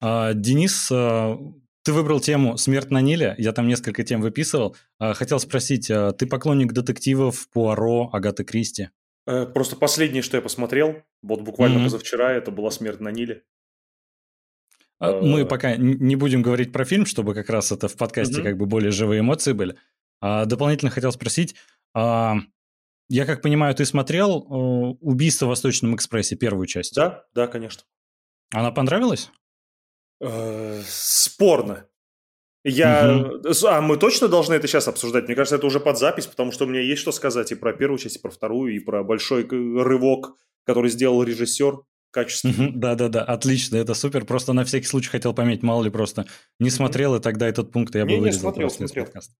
А, Денис, а, ты выбрал тему «Смерть на Ниле». Я там несколько тем выписывал. А, хотел спросить, ты поклонник детективов Пуаро, Агаты Кристи? Э, Просто последнее, что я посмотрел, вот буквально Мгм. позавчера, это была «Смерть на Ниле». Э, Мы пока не будем говорить про фильм, чтобы как раз это в подкасте Мгм. как бы более живые эмоции были. Дополнительно хотел спросить, я как понимаю, ты смотрел э, «Убийство в Восточном экспрессе» первую часть? Да, да, конечно. Она понравилась? Э, Спорно. Я... с- А, мы точно должны это сейчас обсуждать? Мне кажется, это уже под запись, потому что у меня есть что сказать и про первую часть, и про вторую, и про большой рывок, который сделал режиссер качественно. Да-да-да, отлично, это супер. Просто на всякий случай хотел пометить, мало ли просто не смотрел, и тогда этот пункт я бы Не-не, вырезал смотрел, из смотрел. подкаста.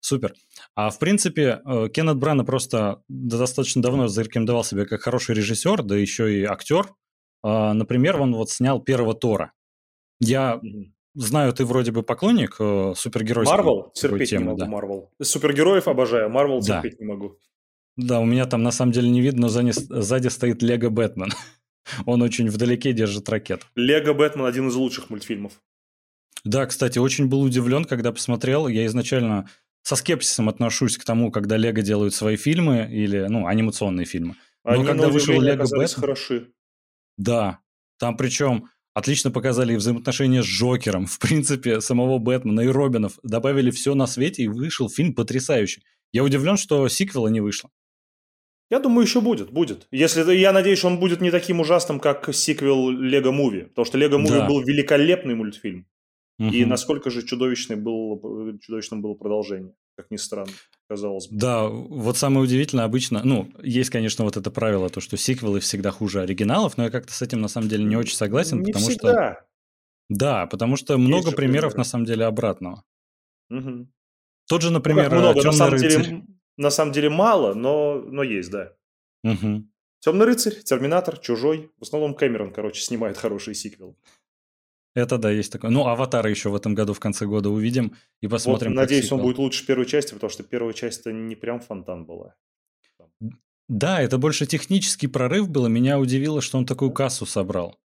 Супер. А в принципе, э, Кеннет Брана просто достаточно давно зарекомендовал себя как хороший режиссер, да еще и актер. А, Например, он вот снял первого Тора. Я знаю, ты вроде бы поклонник э, супергеройской Марвел? Терпеть не темы, могу да. Марвел. Супергероев обожаю, Марвел Да. терпеть не могу. Да, у меня там на самом деле не видно, но сзади, сзади стоит Лего Бэтмен. Он очень вдалеке держит ракету. Лего Бэтмен один из лучших мультфильмов. Да, кстати, очень был удивлен, когда посмотрел. Я изначально со скепсисом отношусь к тому, когда Лего делают свои фильмы или, ну, анимационные фильмы. Но Они, когда вышел Лего Бэтмен- хороши. Да, там причем отлично показали и взаимоотношения с Джокером, в принципе, самого Бэтмена и Робинов. Добавили все на свете, и вышел фильм потрясающий. Я удивлен, что сиквела не вышло. Я думаю, еще будет, будет. Если я надеюсь, что он будет не таким ужасным, как сиквел Лего Муви, потому что Лего Муви Да. был великолепный мультфильм. И Мгм. насколько же чудовищный был, чудовищным было продолжение, как ни странно, казалось бы. Да, вот самое удивительное обычно, ну, есть, конечно, вот это правило, то, что сиквелы всегда хуже оригиналов, но я как-то с этим на самом деле не очень согласен, не потому что... всегда. Да, потому что много же примеров примеры. на самом деле обратного. Мгм. Тот же, Ну, например, как много, на самом, рыцарь. деле, на самом деле мало, но, но есть, да. Мгм. Темный рыцарь, Терминатор, Чужой. В основном Кэмерон, короче, снимает хорошие сиквелы. Это да, есть такое. Ну, Аватара еще в этом году в конце года увидим и посмотрим. вот, надеюсь, он будет лучше первой части, потому что первая часть-то не прям фонтан была. Да, это больше технический прорыв был, и меня удивило, что он такую кассу собрал.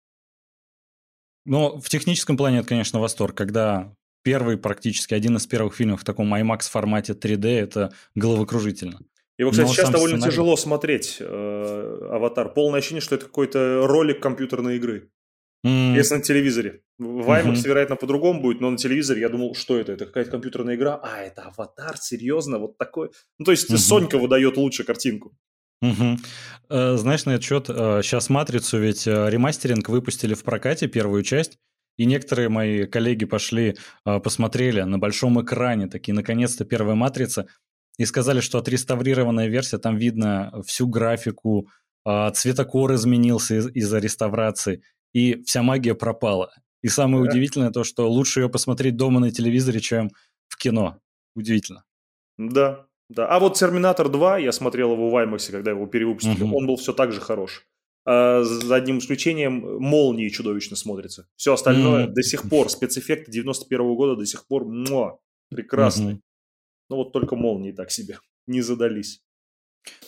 Но в техническом плане это, конечно, восторг, когда первый практически, один из первых фильмов в таком IMAX формате 3D, это головокружительно. Его, кстати, Но сейчас довольно сценарий- тяжело смотреть, э, «Аватар». Полное ощущение, что это какой-то ролик компьютерной игры. М, Если на телевизоре. В. IMAX, вероятно, по-другому будет, но на телевизоре я думал, что это? Это какая-то компьютерная игра? А, это «Аватар», серьезно? Вот такой? Ну, то есть Мгм. Сонька выдает лучше картинку. Э, Знаешь, на этот счет, сейчас «Матрицу» ведь э, ремастеринг выпустили в прокате, первую часть, и некоторые мои коллеги пошли, э, посмотрели на большом экране, такие, наконец-то, первая «Матрица», и сказали, что отреставрированная версия, там видно всю графику, э, цветокор изменился из- из-за реставрации, и вся магия пропала. И самое Да. удивительное то, что лучше ее посмотреть дома на телевизоре, чем в кино. Удивительно. Да, да. А вот «Терминатор 2», я смотрел его в IMAX, когда его перевыпустили, Мгм. он был все так же хорош. А, за одним исключением, молнии чудовищно смотрится. Все остальное М. до сих пор, спецэффекты 91 года до сих пор, муа, прекрасные. Мгм. Ну вот только молнии так себе, не задались.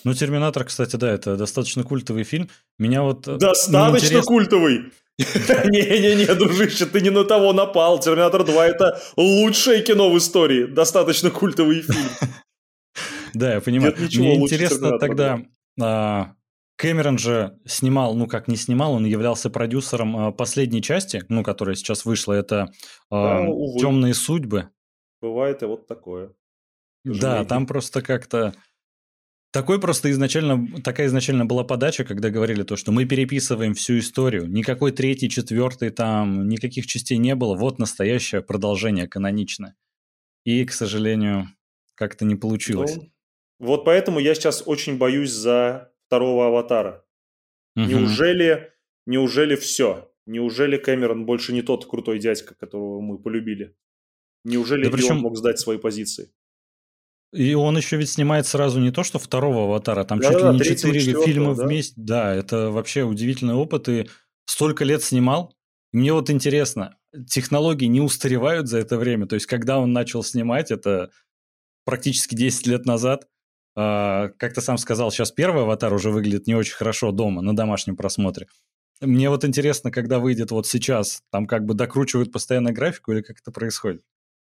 Ну, «Терминатор», кстати, да, это достаточно культовый фильм. Меня вот... э, Достаточно интересно- культовый. Не-не-не, дружище, ты не на того напал. «Терминатор 2» это лучшее кино в истории. Достаточно культовый фильм. Да, я понимаю. Мне интересно «Терминатора тогда... а, Кэмерон же снимал, ну как не снимал, он являлся продюсером а, последней части, ну, которая сейчас вышла, это Да, увы. «Темные судьбы». Бывает и вот такое. Да, там просто как-то... Такой просто изначально, такая изначально была подача, когда говорили то, что мы переписываем всю историю. Никакой третий, четвертый там, никаких частей не было. Вот настоящее продолжение каноничное. И, к сожалению, как-то не получилось. Ну, вот поэтому я сейчас очень боюсь за второго аватара. Мгм. Неужели, неужели все? Неужели Кэмерон больше не тот крутой дядька, которого мы полюбили? Неужели Да причем- он мог сдать свои позиции? И он еще ведь снимает сразу не то, что второго аватара, там Да-да-да, чуть ли не четыре фильма да. вместе. Да, это вообще удивительный опыт. И столько лет снимал. Мне вот интересно, технологии не устаревают за это время? То есть, когда он начал снимать, это практически 10 лет назад, а, как ты сам сказал, сейчас первый аватар уже выглядит не очень хорошо дома, на домашнем просмотре. Мне вот интересно, когда выйдет вот сейчас, там как бы докручивают постоянно графику или как это происходит?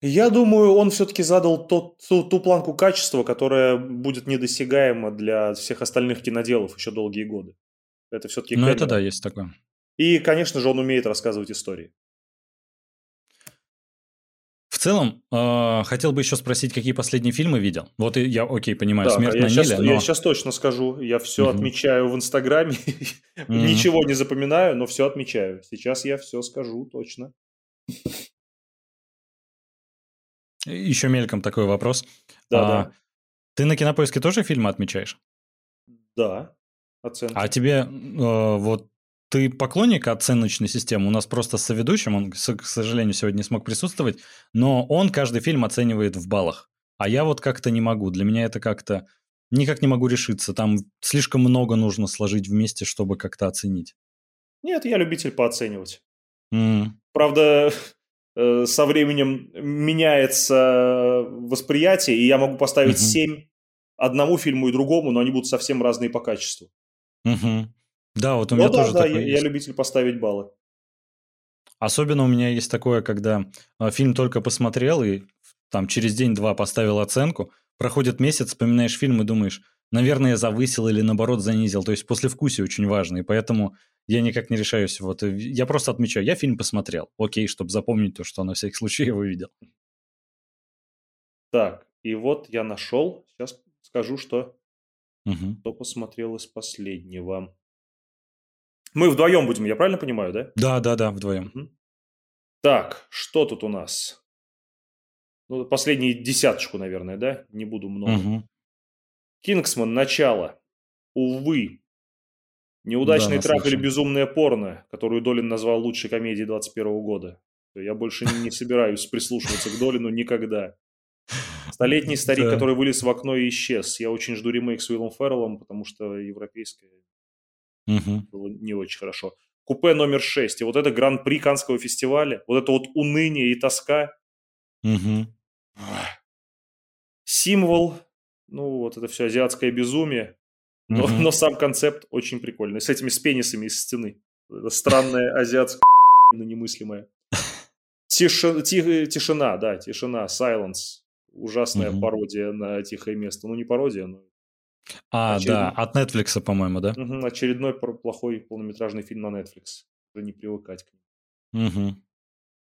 Я думаю, он все-таки задал тот, ту, ту планку качества, которая будет недосягаема для всех остальных киноделов еще долгие годы. Это все-таки... Ну, это да, есть такое. И, конечно же, он умеет рассказывать истории. В целом, э, хотел бы еще спросить, какие последние фильмы видел. Вот я, окей, понимаю, да, «Смерть я на сейчас, Ниле», Я но... сейчас точно скажу. Я все угу. отмечаю в Инстаграме. угу. Ничего не запоминаю, но все отмечаю. Сейчас я все скажу точно. Еще мельком такой вопрос. Да, а, да. Ты на Кинопоиске тоже фильмы отмечаешь? Да, оценки. А тебе э, вот ты поклонник оценочной системы? У нас просто с соведущим, он, к сожалению, сегодня не смог присутствовать, но он каждый фильм оценивает в баллах. А я вот как-то не могу. Для меня это как-то... Никак не могу решиться. Там слишком много нужно сложить вместе, чтобы как-то оценить. Нет, я любитель пооценивать. Mm. Правда, со временем меняется восприятие, и я могу поставить mm-hmm. 7 одному фильму и другому, но они будут совсем разные по качеству. Угу. Да, вот у меня ну, да, тоже да, такое я, я любитель поставить баллы. Особенно у меня есть такое, когда э, фильм только посмотрел и там через день-два поставил оценку, проходит месяц, вспоминаешь фильм и думаешь, наверное, я завысил или наоборот занизил. То есть послевкусие очень важно, и поэтому я никак не решаюсь. Вот я просто отмечаю, я фильм посмотрел, окей, чтобы запомнить то, что на всякий случай его видел. Так, и вот я нашел, сейчас скажу, что угу. кто посмотрел из последнего. Мы вдвоем будем, я правильно понимаю, да? Да, да, да, вдвоем. Угу. Так, что тут у нас? Ну, последнюю десяточку, наверное, да? Не буду много. Угу. Кингсман, начало. Увы. Неудачный Да, трап или безумное порно, которую Долин назвал лучшей комедией 21 года. Я больше не, не собираюсь прислушиваться к Долину никогда. Столетний старик, Да. который вылез в окно и исчез. Я очень жду ремейк с Уиллом Ферреллом, потому что европейское Угу. было не очень хорошо. Купе номер 6. И вот это гран-при Канского фестиваля. Вот это вот уныние и тоска. Угу. Символ. Ну, вот это все азиатское безумие. Но, Мгм. но сам концепт очень прикольный. С этими с пенисами из стены. Это странная азиатская немыслимая. Тиши- ти- тишина, да, тишина, silence. Ужасная Мгм. пародия на тихое место. Ну, не пародия, но А, Очевидно. да, от Netflix, по-моему, да? мгм, очередной плохой полнометражный фильм на Netflix. Уже не привыкать к нему. Угу.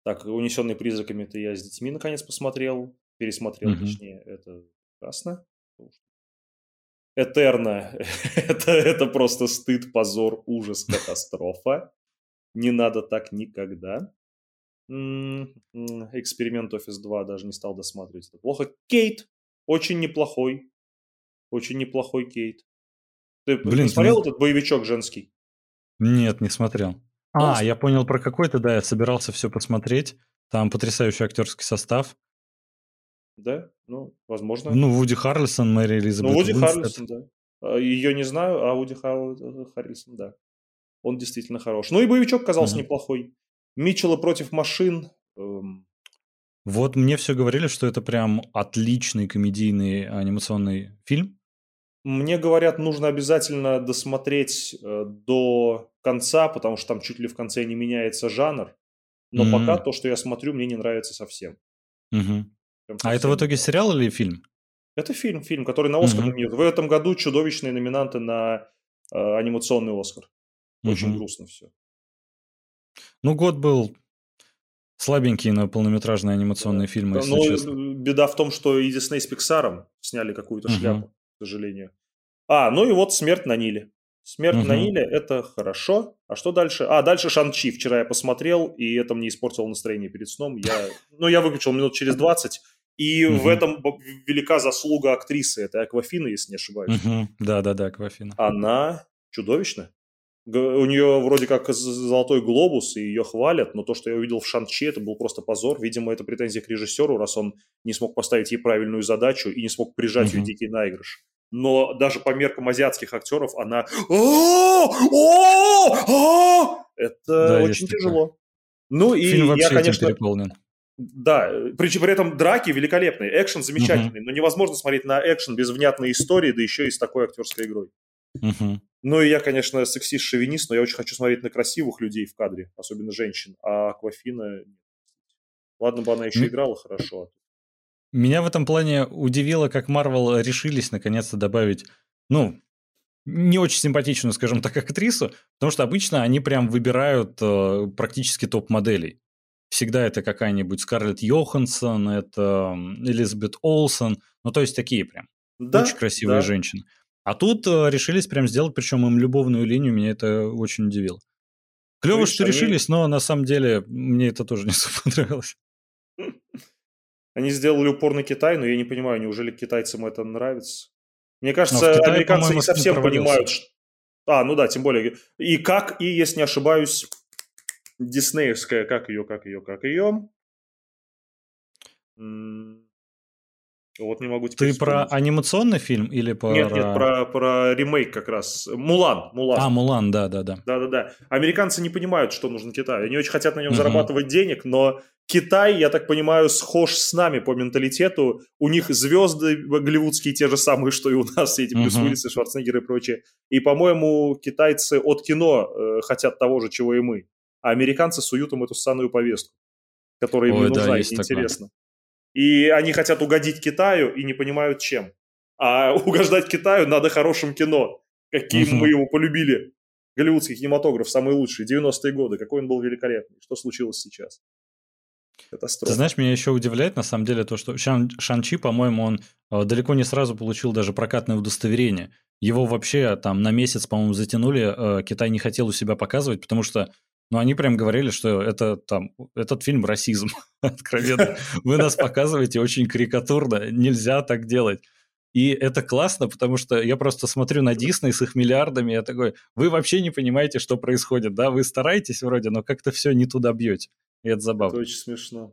Так, «Унесенный призраками»-то я с детьми наконец посмотрел. Пересмотрел, Мгм. точнее. Это прекрасно. Этерна. это, это просто стыд, позор, ужас, катастрофа. Не надо так никогда. Эксперимент Офис 2 даже не стал досматривать. Это плохо. Кейт. Очень неплохой. Очень неплохой Кейт. Ты Блин, посмотрел ты этот боевичок женский? Нет, не смотрел. А, с- я понял про какой-то, да, я собирался все посмотреть. Там потрясающий актерский состав. Да? Ну, возможно. Ну, Вуди Харрельсон, Мэри Элизабет Ну, Вуди Уинстед. Харрельсон, да. Ее не знаю, а Вуди Хар- Харрельсон, да. Он действительно хорош. Ну и боевичок казался Мгм. неплохой. Митчелла против машин. эм, Вот мне все говорили, что это прям отличный комедийный анимационный фильм. Мне говорят, нужно обязательно досмотреть э, до конца, потому что там чуть ли в конце не меняется жанр. Но М. пока то, что я смотрю, мне не нравится совсем. Мгм. Прям А это в итоге сериал или фильм? Это фильм, фильм, который на Оскар номинирует. В этом году чудовищные номинанты на э, анимационный Оскар. Очень Мгм. грустно все. Ну, год был слабенький на полнометражные анимационные фильмы, если Но честно. э, беда в том, что и Дисней с Пиксаром сняли какую-то Мгм. шляпу, к сожалению. А, ну и вот «Смерть на Ниле». «Смерть на Мгм. Ниле» — это хорошо. А что дальше? А, дальше «Шан-Чи». Вчера я посмотрел, и это мне испортило настроение перед сном. Я, ну, я выключил минут через 20. И в Мгм. этом велика заслуга актрисы. Это Аквафина, если не ошибаюсь. Да-да-да, Аквафина. Она чудовищна. У нее вроде как золотой глобус, и ее хвалят, но то, что я увидел в Шанчи, это был просто позор. Видимо, это претензия к режиссеру, раз он не смог поставить ей правильную задачу и не смог прижать ее Мгм. дикий наигрыш. Но даже по меркам азиатских актеров она... Это Да, очень тяжело. Ну и Фильм вообще я, конечно, переполнен. Да, причем при этом драки великолепные, экшен замечательный, но невозможно смотреть на экшен без внятной истории, да еще и с такой актерской игрой. Мгм. Ну и я, конечно, сексист-шовинист, но я очень хочу смотреть на красивых людей в кадре, особенно женщин, а Аквафина... Ладно бы она еще играла хорошо. Меня в этом плане удивило, как Марвел решились наконец-то добавить, ну, не очень симпатичную, скажем так, актрису, потому что обычно они прям выбирают э, практически топ-моделей. Всегда это какая-нибудь Скарлетт Йоханссон, это Элизабет Олсен, ну то есть такие прям да, очень красивые да. женщины. А тут э, решились прям сделать, причем им любовную линию, меня это очень удивило. Клево, Видишь, что они... решились, но на самом деле мне это тоже не понравилось. Они сделали упор на Китай, но я не понимаю, неужели китайцам это нравится? Мне кажется, Китае, американцы не совсем понимают, что... А, ну да, тем более. И как, и, если не ошибаюсь, диснеевская, как ее, как ее, как ее... Вот не могу Ты про анимационный фильм или про... Нет, нет, про, про ремейк как раз. Мулан, Мулан. А, Мулан, да, да, да. Да, да, да. Американцы не понимают, что нужно Китаю. Они очень хотят на нем угу. зарабатывать денег, но Китай, я так понимаю, схож с нами по менталитету. У них звезды голливудские те же самые, что и у нас, эти Брюс Уиллисы, Шварценеггеры и прочее. И, по-моему, китайцы от кино э, хотят того же, чего и мы. А американцы суют им эту ссаную повестку, которая им Ой, не нужна да, и неинтересна. И они хотят угодить Китаю и не понимают чем. А угождать Китаю надо хорошим кино, каким мы его полюбили. Голливудский кинематограф самый лучший, 90-е годы, какой он был великолепный. Что случилось сейчас? Катастрофа. Ты знаешь, меня еще удивляет на самом деле то, что Шан, Шанчи, по-моему, он э, далеко не сразу получил даже прокатное удостоверение. Его вообще там на месяц, по-моему, затянули. Э, Китай не хотел у себя показывать, потому что ну, они прям говорили, что это там, этот фильм расизм, откровенно. Вы нас показываете очень карикатурно, нельзя так делать. И это классно, потому что я просто смотрю на Дисней с их миллиардами, я такой, вы вообще не понимаете, что происходит, да? Вы стараетесь вроде, но как-то все не туда бьете. И это забавно. Это очень смешно.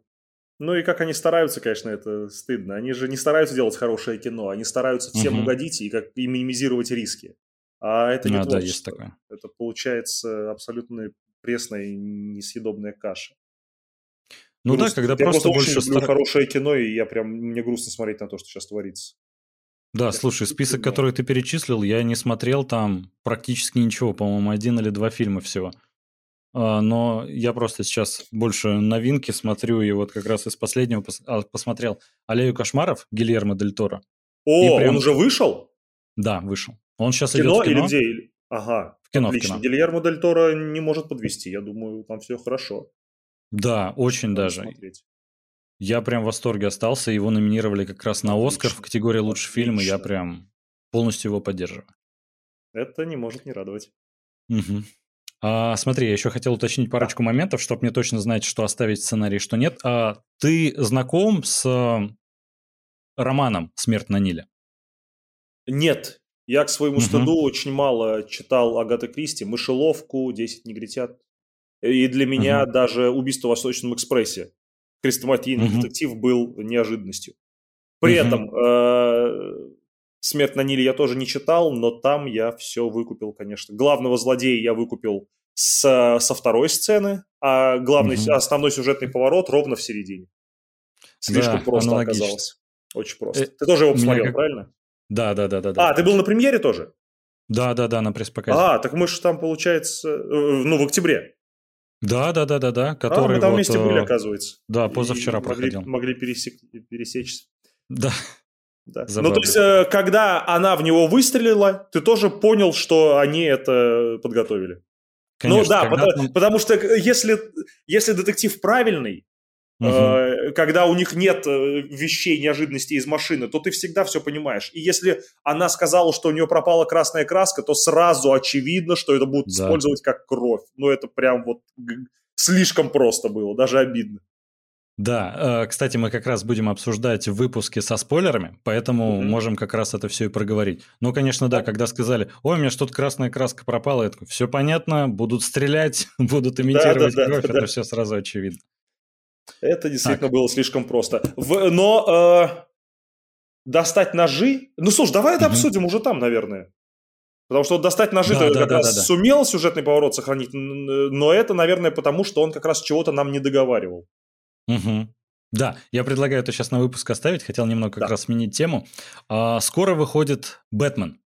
Ну и как они стараются, конечно, это стыдно. Они же не стараются делать хорошее кино, они стараются всем угу. угодить и как и минимизировать риски. А это не а, творчество. Да, есть такое. Это получается абсолютно пресная несъедобная каша. Ну грустно. да, когда я просто, просто больше люблю стар... хорошее кино, и я прям, мне грустно смотреть на то, что сейчас творится. Да, я слушай, список, кино. который ты перечислил, я не смотрел там практически ничего, по-моему, один или два фильма всего. А, но я просто сейчас больше новинки смотрю, и вот как раз из последнего пос... а, посмотрел «Аллею кошмаров» Гильермо Дель Торо. О, прям... он уже вышел? Да, вышел. Он сейчас кино идет в кино. или где? Ага, кино, отлично. Кино. Гильермо Дель Торо не может подвести, я думаю, там все хорошо. Да, очень Надо даже. Смотреть. Я прям в восторге остался, его номинировали как раз на Оскар в категории лучший фильм, и я прям полностью его поддерживаю. Это не может не радовать. Угу. А, смотри, я еще хотел уточнить парочку моментов, чтобы мне точно знать, что оставить в сценарии, что нет. А, ты знаком с романом «Смерть на Ниле»? Нет, я к своему угу. стыду очень мало читал Агаты Кристи, «Мышеловку», «Десять негритят». И для меня угу. даже «Убийство в Восточном экспрессе», хрестоматийный угу. детектив был неожиданностью. При угу. этом э, «Смерть на Ниле» я тоже не читал, но там я все выкупил, конечно. Главного злодея я выкупил с, со второй сцены, а главный, угу. основной сюжетный поворот ровно в середине. Слишком да, просто аналогично. оказалось. Очень просто. Э, Ты тоже его посмотрел, как... правильно? Да, да, да, да, да. А, ты был на премьере тоже? Да, да, да, на пресс-показе. А, так мы же там, получается, э, ну, в октябре. Да, да, да, да, да. Который а, мы там вот, вместе были, э, оказывается. Да, позавчера и проходил. Могли, могли пересек, пересечься. Да. Да. Ну, то есть, э, когда она в него выстрелила, ты тоже понял, что они это подготовили. Ну Конечно, ну да, потому, там... потому что если, если детектив правильный, угу. Когда у них нет э, вещей, неожиданностей из машины, то ты всегда все понимаешь. И если она сказала, что у нее пропала красная краска, то сразу очевидно, что это будут да. использовать как кровь. Ну, это прям вот слишком просто было, даже обидно. Да, э, кстати, мы как раз будем обсуждать выпуски со спойлерами, поэтому mm-hmm. можем как раз это все и проговорить. Ну, конечно, да, когда сказали, ой, у меня что-то красная краска пропала, я такой, все понятно, будут стрелять, будут имитировать да, да, кровь, да, это да. все сразу очевидно. Это действительно так. было слишком просто. В, но э, достать ножи... Ну, слушай, давай это угу. обсудим уже там, наверное. Потому что вот достать ножи да, да, как да, раз да, да. сумел сюжетный поворот сохранить, но это, наверное, потому что он как раз чего-то нам не договаривал. Угу. Да, я предлагаю это сейчас на выпуск оставить, хотел немного как да. раз сменить тему. А, скоро выходит «Бэтмен».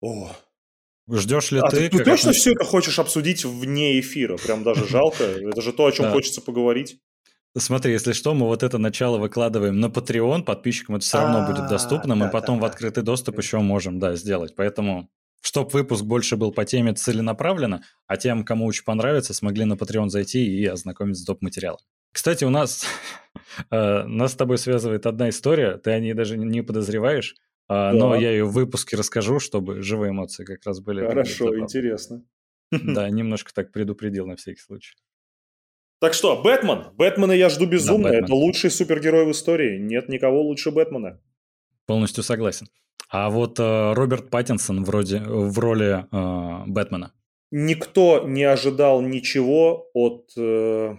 О, Ждешь ли а ты? ты, ты точно все это хочешь обсудить вне эфира? Прям даже жалко. Это же то, о чем хочется поговорить. Смотри, если что, мы вот это начало выкладываем на Patreon, подписчикам это все равно будет доступно, мы потом в открытый доступ еще можем, да, сделать. Поэтому, чтобы выпуск больше был по теме целенаправленно, а тем, кому очень понравится, смогли на Patreon зайти и ознакомиться с доп-материалом. Кстати, у нас, э, нас с тобой связывает одна история, ты о ней даже не подозреваешь, а, но я ее в выпуске расскажу, чтобы живые эмоции как раз были. Хорошо, интересно. Да, немножко так предупредил на всякий случай. Так что, Бэтмен. Бэтмена я жду безумно. Да, Это лучший супергерой в истории. Нет никого лучше Бэтмена. Полностью согласен. А вот э, Роберт Паттинсон вроде в роли э, Бэтмена. Никто не ожидал ничего от... Э,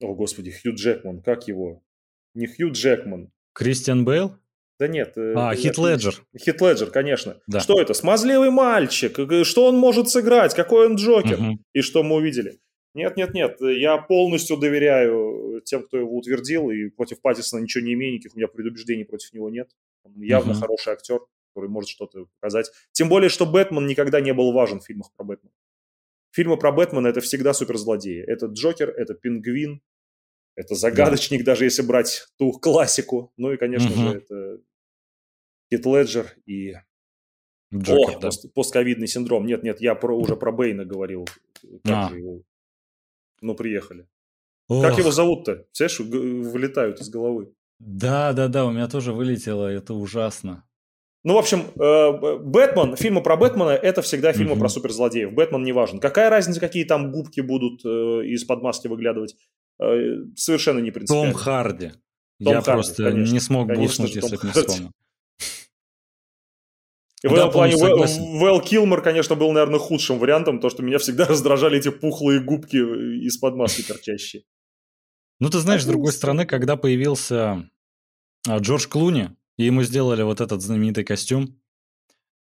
о, господи, Хью Джекман. Как его? Не Хью Джекман. Кристиан Бейл? Да нет. Э, а, Хит Леджер. Хит Леджер, конечно. Да. Что это? Смазливый мальчик. Что он может сыграть? Какой он Джокер? Угу. И что мы увидели? Нет, нет, нет, я полностью доверяю тем, кто его утвердил, и против Паттисона ничего не имею, никаких у меня предубеждений против него нет. Он явно uh-huh. хороший актер, который может что-то показать. Тем более, что Бэтмен никогда не был важен в фильмах про Бэтмена. Фильмы про Бэтмена – это всегда суперзлодеи. Это Джокер, это Пингвин, это Загадочник, да. даже если брать ту классику. Ну и, конечно uh-huh. же, это Кит Леджер и Джокер, О, да. пост- постковидный синдром. Нет, нет, я про, уже про Бейна говорил. Как а. же его ну, приехали. Ох. Как его зовут-то? Знаешь, вылетают из головы. Да, да, да, у меня тоже вылетело, это ужасно. Ну, в общем, э, Бэтмен, фильмы про Бэтмена – это всегда фильмы угу. про суперзлодеев. Бэтмен не важен. Какая разница, какие там губки будут э, из-под маски выглядывать? Э, совершенно не принципиально. Том Харди. Том Я Харди, просто конечно, не смог бы уснуть, если бы не вспомнил. И в этом плане Вэл Килмор, конечно, был, наверное, худшим вариантом, потому что меня всегда раздражали эти пухлые губки из-под маски торчащие. Ну, ты знаешь, с другой стороны, когда появился а, Джордж Клуни, и ему сделали вот этот знаменитый костюм,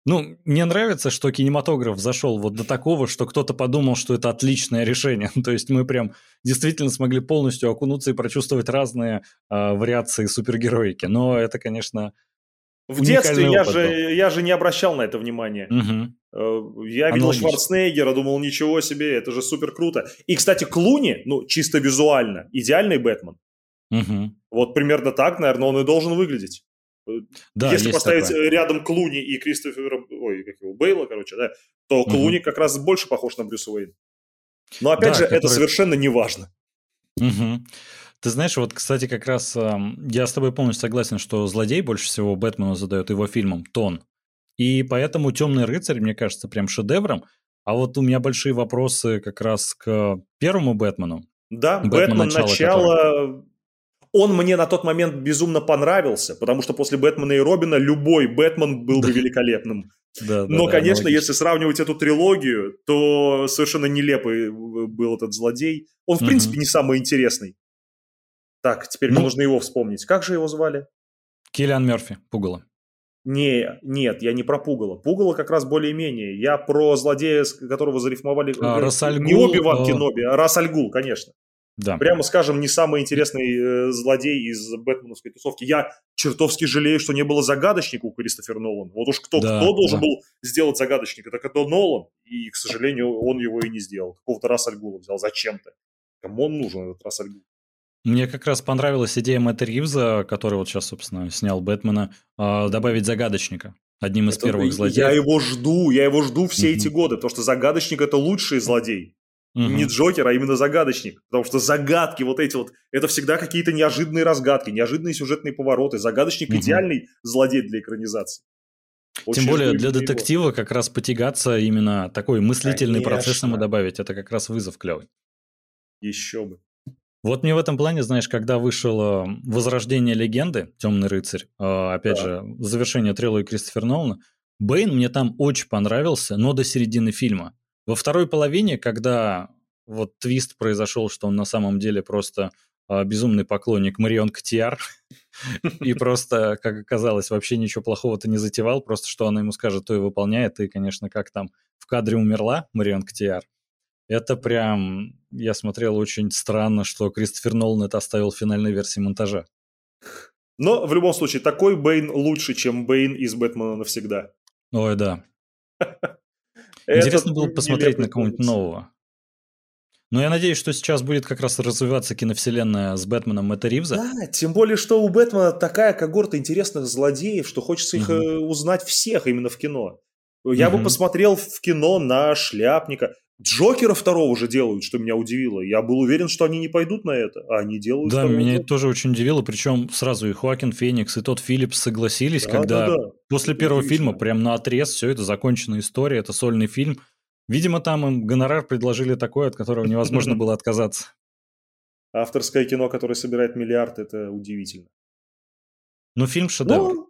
ну, мне нравится, что кинематограф зашел вот до такого, что кто-то подумал, что это отличное решение. То есть мы прям действительно смогли полностью окунуться и прочувствовать разные э, вариации супергероики. Но это, конечно, в детстве я же, я же не обращал на это внимания. Угу. Я видел Аналогично. Шварценеггера, думал, ничего себе, это же супер круто. И, кстати, Клуни, ну, чисто визуально, идеальный Бэтмен. Угу. Вот примерно так, наверное, он и должен выглядеть. Э, да, Если поставить такое. рядом Клуни и Кристофера, ой, как его, Бейла, короче, да, то угу. Клуни как раз больше похож на Брюса Уэйна. Но опять да, же, который... это совершенно не важно. Угу. Ты знаешь, вот, кстати, как раз э, я с тобой полностью согласен, что злодей больше всего Бэтмену задает его фильмом тон. И поэтому «Темный рыцарь», мне кажется, прям шедевром. А вот у меня большие вопросы как раз к первому Бэтмену. Да, Бэтмен, начало... начало... Который... Он мне на тот момент безумно понравился, потому что после Бэтмена и Робина любой Бэтмен был бы великолепным. Да, Но, да, конечно, да, если сравнивать эту трилогию, то совершенно нелепый был этот злодей. Он, в угу. принципе, не самый интересный. Так, теперь ну, нужно его вспомнить. Как же его звали? Киллиан Мерфи, Пугало. Не, нет, я не про Пугало. Пугало как раз более-менее. Я про злодея, которого зарифмовали... А, Рассальгул, не Оби-Ван а... Кеноби, а Рассальгул, конечно. Да. Прямо скажем, не самый интересный э, злодей из бэтменовской тусовки. Я чертовски жалею, что не было загадочника у Кристофера Нолана. Вот уж кто, да, кто должен да. был сделать загадочника, так это Нолан. И, к сожалению, он его и не сделал. Какого-то Рассальгула взял зачем-то. Кому он нужен, этот Рассальгул? Мне как раз понравилась идея Мэтта Ривза, который вот сейчас, собственно, снял Бэтмена, а, добавить загадочника. Одним из это, первых злодеев. Я его жду, я его жду все uh-huh. эти годы, потому что загадочник это лучший злодей. Uh-huh. Не Джокер, а именно загадочник. Потому что загадки вот эти вот, это всегда какие-то неожиданные разгадки, неожиданные сюжетные повороты. Загадочник uh-huh. идеальный злодей для экранизации. Очень Тем более для детектива его. как раз потягаться именно такой мыслительный Конечно. процесс ему добавить, это как раз вызов клевый. Еще бы. Вот мне в этом плане, знаешь, когда вышло «Возрождение легенды», «Темный рыцарь», а, опять да. же, завершение трилогии Кристофера Нолана, Бэйн мне там очень понравился, но до середины фильма. Во второй половине, когда вот твист произошел, что он на самом деле просто а, безумный поклонник Марион Котиар, и просто, как оказалось, вообще ничего плохого-то не затевал, просто что она ему скажет, то и выполняет, и, конечно, как там в кадре умерла Марион Котиар, это прям, я смотрел очень странно, что Кристофер Нолан это оставил в финальной версии монтажа. Но в любом случае, такой Бэйн лучше, чем Бэйн из Бэтмена навсегда. Ой, да. Интересно было посмотреть на кого-нибудь нового. Но я надеюсь, что сейчас будет как раз развиваться киновселенная с Бэтменом Мэтта Ривза. Да, тем более, что у Бэтмена такая когорта интересных злодеев, что хочется их угу. узнать всех именно в кино. Я угу. бы посмотрел в кино на Шляпника. Джокера второго уже делают, что меня удивило. Я был уверен, что они не пойдут на это, а они делают. Да, меня это тоже очень удивило. Причем сразу и Хоакин Феникс, и тот Филлипс согласились, да, когда да, да. после это первого фильма прям на отрез все это законченная история, это сольный фильм. Видимо, там им гонорар предложили такой, от которого невозможно было отказаться. Авторское кино, которое собирает миллиард, это удивительно. Ну, фильм шедевр. Ну,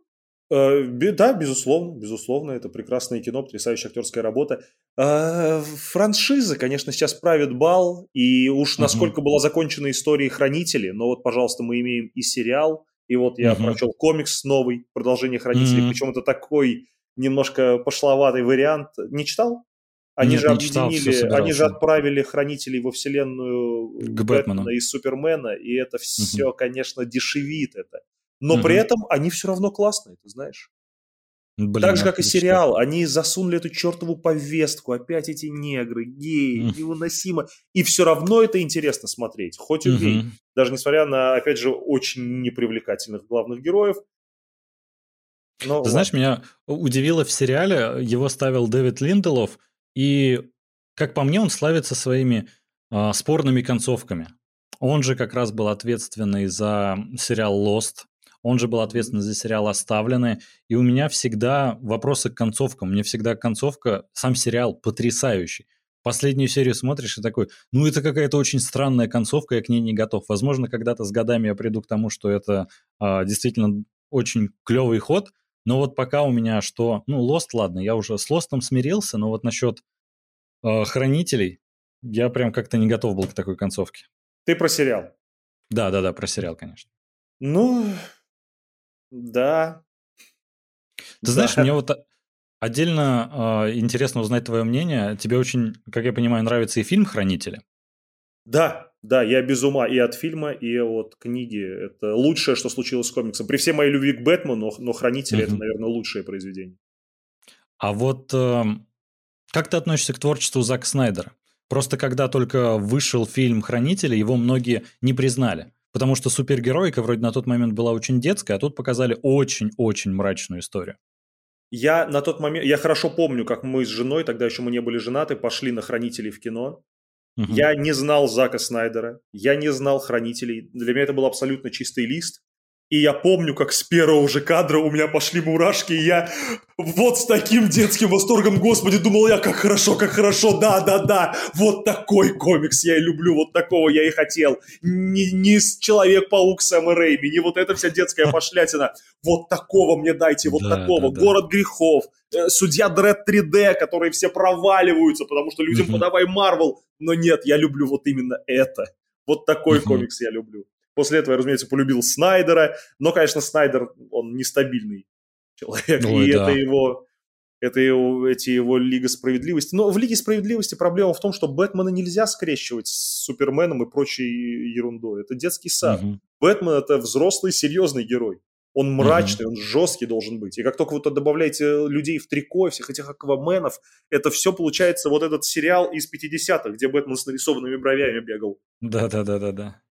да, безусловно, безусловно, это прекрасное кино, потрясающая актерская работа. Э, франшиза, конечно, сейчас правит бал, и уж насколько была закончена история «Хранители», но вот, пожалуйста, мы имеем и сериал, и вот я прочел комикс новый, продолжение «Хранителей», причем это такой немножко пошловатый вариант. Не читал? Они Нет, же объединили, читал, они же отправили хранителей во вселенную К Бэтмена и Супермена, и это все, угу. конечно, дешевит это. Но угу. при этом они все равно классные, ты знаешь. Блин, так же, как отлично. и сериал, они засунули эту чертову повестку, опять эти негры, геи, mm. невыносимо. И все равно это интересно смотреть, хоть убей. Mm-hmm. Даже несмотря на, опять же, очень непривлекательных главных героев. Но, Ты знаешь, меня удивило в сериале, его ставил Дэвид Линделов, и, как по мне, он славится своими э, спорными концовками. Он же как раз был ответственный за сериал Lost, он же был ответственен за сериал «Оставленные». И у меня всегда вопросы к концовкам. Мне всегда концовка, сам сериал потрясающий. Последнюю серию смотришь и такой, ну это какая-то очень странная концовка, я к ней не готов. Возможно, когда-то с годами я приду к тому, что это а, действительно очень клевый ход, но вот пока у меня что, ну, Лост, ладно, я уже с Лостом смирился, но вот насчет э, Хранителей я прям как-то не готов был к такой концовке. Ты про сериал? Да, да, да, про сериал, конечно. Ну, да. Ты знаешь, мне вот отдельно э, интересно узнать твое мнение. Тебе очень, как я понимаю, нравится и фильм «Хранители». Да, да, я без ума и от фильма, и от книги. Это лучшее, что случилось с комиксом. При всей моей любви к Бэтмену, но, но «Хранители» угу. это, наверное, лучшее произведение. А вот э, как ты относишься к творчеству Зака Снайдера? Просто когда только вышел фильм «Хранители», его многие не признали. Потому что супергероика вроде на тот момент была очень детская, а тут показали очень-очень мрачную историю. Я на тот момент, я хорошо помню, как мы с женой, тогда еще мы не были женаты, пошли на «Хранителей» в кино. Угу. Я не знал Зака Снайдера, я не знал «Хранителей». Для меня это был абсолютно чистый лист. И я помню, как с первого же кадра у меня пошли мурашки, и я вот с таким детским восторгом, господи, думал я, как хорошо, как хорошо, да-да-да, вот такой комикс я и люблю, вот такого я и хотел. Не, не Человек-паук Сэма Рэйми, не вот эта вся детская пошлятина, вот такого мне дайте, вот да, такого. Да, да. Город грехов, э, Судья Дред 3D, которые все проваливаются, потому что людям подавай Марвел, но нет, я люблю вот именно это. Вот такой комикс я люблю. После этого я, разумеется, полюбил Снайдера, но, конечно, Снайдер, он нестабильный человек, Ой, и да. это его это его, эти его Лига Справедливости. Но в Лиге Справедливости проблема в том, что Бэтмена нельзя скрещивать с Суперменом и прочей ерундой. Это детский сад. Угу. Бэтмен – это взрослый, серьезный герой. Он мрачный, mm-hmm. он жесткий должен быть. И как только вы добавляете людей в трико, всех этих акваменов, это все получается вот этот сериал из 50-х, где Бэтмен с нарисованными бровями бегал. Да-да-да-да-да.